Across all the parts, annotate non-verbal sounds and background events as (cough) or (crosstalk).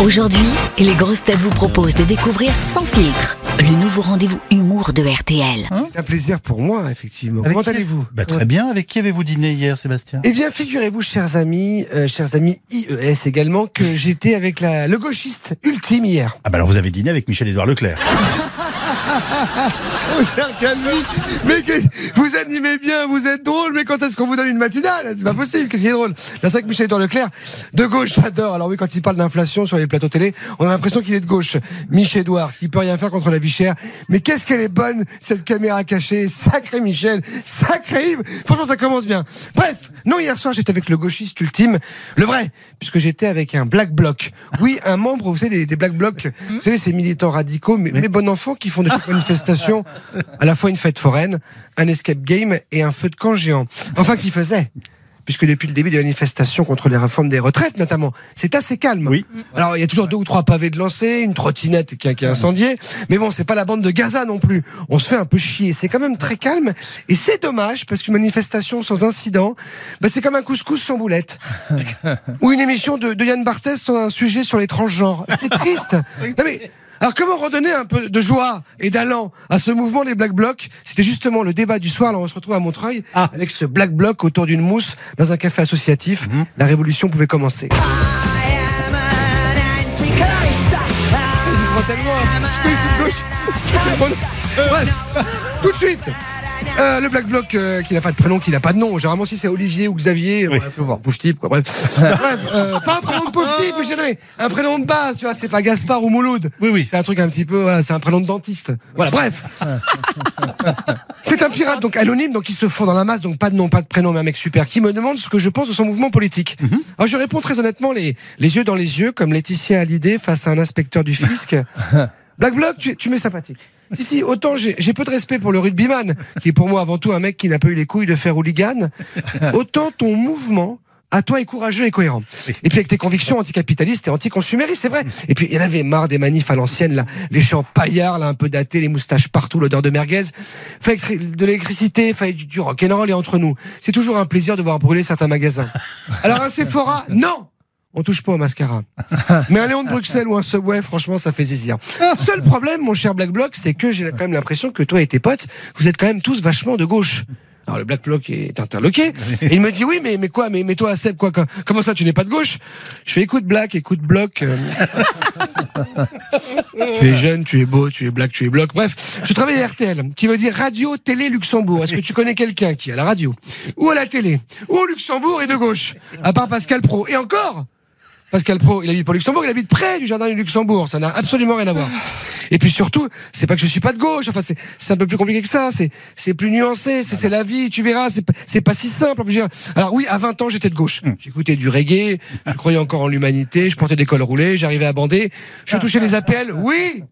Aujourd'hui, les grosses têtes vous proposent de découvrir Sans filtre, le nouveau rendez-vous humour de RTL. C'est un plaisir pour moi, effectivement. Avec Comment qui- allez-vous Bah, Très bien. Avec qui avez-vous dîné hier, Sébastien Eh bien, figurez-vous, chers amis, euh, chers amis IES également, que j'étais avec la, le gauchiste ultime hier. Ah bah alors vous avez dîné avec Michel-Édouard Leclerc. (laughs) (laughs) Oh, cher Calvi, mais que- vous animez bien, vous êtes drôle, mais quand est-ce qu'on vous donne une matinale? C'est pas possible, qu'est-ce qui est drôle? Vrai que Michel Édouard Leclerc, de gauche, j'adore. Alors oui, quand il parle d'inflation sur les plateaux télé, on a l'impression qu'il est de gauche. Michel Édouard, qui peut rien faire contre la vie chère. Mais qu'est-ce qu'elle est bonne, cette caméra cachée Sacré Michel, sacré Yves Franchement, ça commence bien. Bref, non, hier soir, j'étais avec le gauchiste ultime, le vrai, puisque j'étais avec un Black Bloc. Oui, un membre, vous savez, des, des Black Blocs, vous savez, ces militants radicaux, mais, mais bon enfants qui font de chaque manifestation à la fois une fête foraine, un escape game et un feu de camp géant. Enfin, qui faisait Puisque depuis le début des manifestations contre les réformes des retraites, notamment, c'est assez calme. Oui. Alors, il y a toujours deux ou trois pavés de lancer, une trottinette qui a, qui a incendié, mais bon, c'est pas la bande de Gaza non plus. On se fait un peu chier. C'est quand même très calme, et c'est dommage parce qu'une manifestation sans incident, bah, c'est comme un couscous sans boulette, (laughs) ou une émission de, de Yann Barthès sur un sujet sur les transgenres. C'est triste. Non mais. Alors comment redonner un peu de joie et d'allant à ce mouvement des Black Blocs? C'était justement le débat du soir. Là, on se retrouve à Montreuil avec ce Black Bloc autour d'une mousse dans un café associatif. La révolution pouvait commencer. (laughs) Tout de suite. Euh, le Black Bloc euh, qui n'a pas de prénom, qui n'a pas de nom. Généralement, si c'est Olivier ou Xavier, Oui. bref, faut voir, pauvre type, quoi. Bref, (laughs) Bref, euh, pas un prénom de type, mais je dirais un prénom de base, tu vois, c'est pas Gaspard ou Mouloud. Oui, oui. C'est un truc un petit peu, voilà, c'est un prénom de dentiste. Voilà, bref. (laughs) c'est un pirate, donc anonyme, donc il se fond dans la masse, donc pas de nom, pas de prénom, mais un mec super, qui me demande ce que je pense de son mouvement politique. Alors je réponds très honnêtement, les, les yeux dans les yeux, comme Laetitia Hallyday face à un inspecteur du fisc. (laughs) Black Bloc, tu, tu m'es sympathique. Si, si, autant j'ai j'ai peu de respect pour le rugbyman, qui est pour moi avant tout un mec qui n'a pas eu les couilles de faire hooligan, autant ton mouvement, à toi, est courageux et cohérent. Et puis avec tes convictions anticapitalistes et anticonsuméristes, c'est vrai. Et puis il y en avait marre des manifs à l'ancienne, là, les chants paillards, là, un peu datés, les moustaches partout, l'odeur de merguez. Fallait de l'électricité, fallait du, du rock'n'roll et entre nous. C'est toujours un plaisir de voir brûler certains magasins. (laughs) Alors un Sephora, non on touche pas au mascara. Mais un Léon de Bruxelles ou un Subway, franchement, ça fait zizir. Seul problème, mon cher Black Bloc, c'est que j'ai quand même l'impression que toi et tes potes, vous êtes quand même tous vachement de gauche. Alors le Black Bloc est interloqué. (laughs) Et il me dit oui, mais, mais quoi, mais, mais toi, Seb, quoi, quoi, comment ça, tu n'es pas de gauche? Je fais écoute Black, écoute Bloc. euh, (laughs) tu es jeune, tu es beau, tu es Black, tu es Bloc. Bref, je travaille à RTL, qui veut dire Radio Télé Luxembourg. Est-ce que tu connais quelqu'un qui à la radio? Ou à la télé? Ou au Luxembourg est de gauche, à part Pascal Pro Et encore? Pascal Pro, il habite au Luxembourg, il habite près du jardin du Luxembourg. Ça n'a absolument rien à voir. Et puis surtout, c'est pas que je suis pas de gauche. Enfin, c'est c'est un peu plus compliqué que ça. C'est c'est plus nuancé. C'est c'est la vie. Tu verras. C'est pas- c'est pas si simple. Alors oui, à 20 ans, j'étais de gauche. J'écoutais du reggae. Je croyais encore en l'humanité. Je portais des cols roulés. J'arrivais à bander. Je touchais les APL. Oui.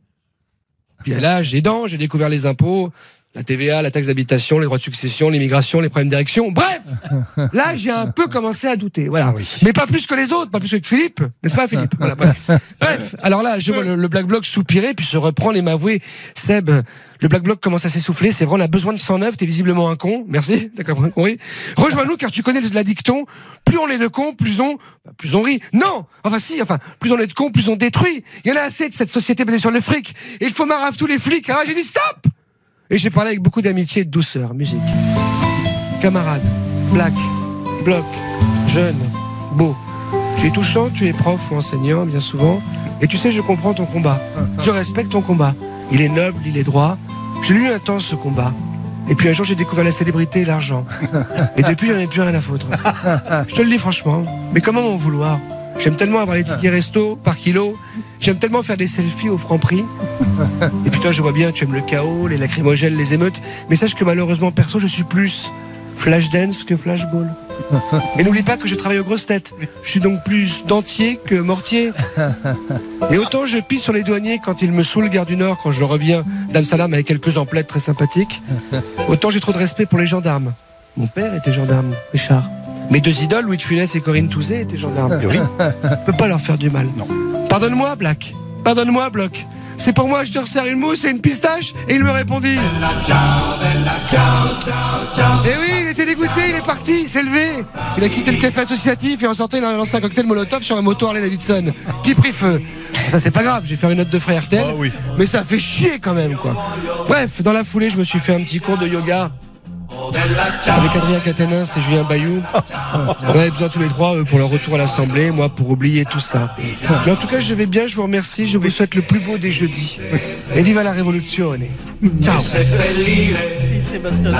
Puis à l'âge, j'ai dents. J'ai découvert les impôts. La TVA, la taxe d'habitation, les droits de succession, l'immigration, les problèmes d'érection. Bref, (laughs) là, j'ai un peu commencé à douter. Voilà. Mais pas plus que les autres, pas plus que Philippe. N'est-ce pas, Philippe? Voilà, bref. (laughs) Bref, alors là, je vois le, le Black Bloc soupirer, puis se reprend et m'avouer, Seb, le Black Bloc commence à s'essouffler, c'est vrai, on a besoin de 109, t'es visiblement un con. Merci, (laughs) d'accord, oui. Rejoins-nous, car tu connais la dicton, plus on est de cons, plus on, bah, plus on rit. Non! Enfin, si, enfin, plus on est de cons, plus on détruit. Il y en a assez de cette société basée sur le fric. Et il faut marrer tous les flics. Alors j'ai dit stop! Et j'ai parlé avec beaucoup d'amitié et de douceur, musique. Camarade, black, bloc, jeune, beau. Tu es touchant, tu es prof ou enseignant, bien souvent. Et tu sais, je comprends ton combat. Je respecte ton combat. Il est noble, il est droit. J'ai lu intense ce combat. Et puis un jour, j'ai découvert la célébrité et l'argent. Et depuis, j'en ai plus rien à foutre. Je te le dis franchement. Mais comment m'en vouloir? J'aime tellement avoir les tickets resto par kilo. J'aime tellement faire des selfies au franc prix. Et puis toi, je vois bien, tu aimes le chaos, les lacrymogènes, les émeutes. Mais sache que malheureusement, perso, je suis plus Flashdance que Flashball. Et n'oublie pas que je travaille aux grosses têtes. Je suis donc plus dentier que mortier. Et autant je pisse sur les douaniers quand ils me saoulent Gare du Nord, quand je reviens d'Amsalam avec quelques emplettes très sympathiques, autant j'ai trop de respect pour les gendarmes. Mon père était gendarme, Richard. Mes deux idoles, Louis de Funès et Corinne Touzé, étaient gendarmes. Oui. Je peux pas leur faire du mal. Non. Pardonne-moi, Black. Pardonne-moi, Bloc. c'est pour moi, je te resserre une mousse et une pistache Et il me répondit Et oui, il était dégoûté, il est parti, il s'est levé. Il a quitté le café associatif et en sortant, il a lancé un cocktail Molotov sur un moto Harley Davidson qui prit feu. Ça, c'est pas grave, j'ai fait une note de frais RTL. Ah oui. Mais ça fait chier quand même, quoi. Bref, dans la foulée, je me suis fait un petit cours de yoga. Avec Adrien Catenin et Julien Bayou. On avait besoin tous les trois euh, pour leur retour à l'Assemblée, moi pour oublier tout ça. Mais en tout cas, je vais bien, je vous remercie, je vous souhaite le plus beau des jeudis. Et viva la révolution Ciao Sébastien.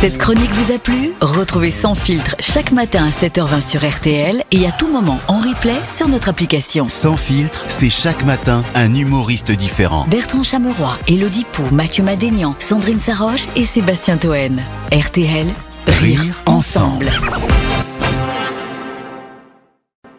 Cette chronique vous a plu Retrouvez Sans filtre chaque matin à 7h20 sur RTL et à tout moment en replay sur notre application. Sans filtre, c'est chaque matin un humoriste différent. Bertrand Chameroy, Elodie Pou, Mathieu Madénian, Sandrine Saroche et Sébastien Toen. RTL, rire, Rire ensemble. ensemble.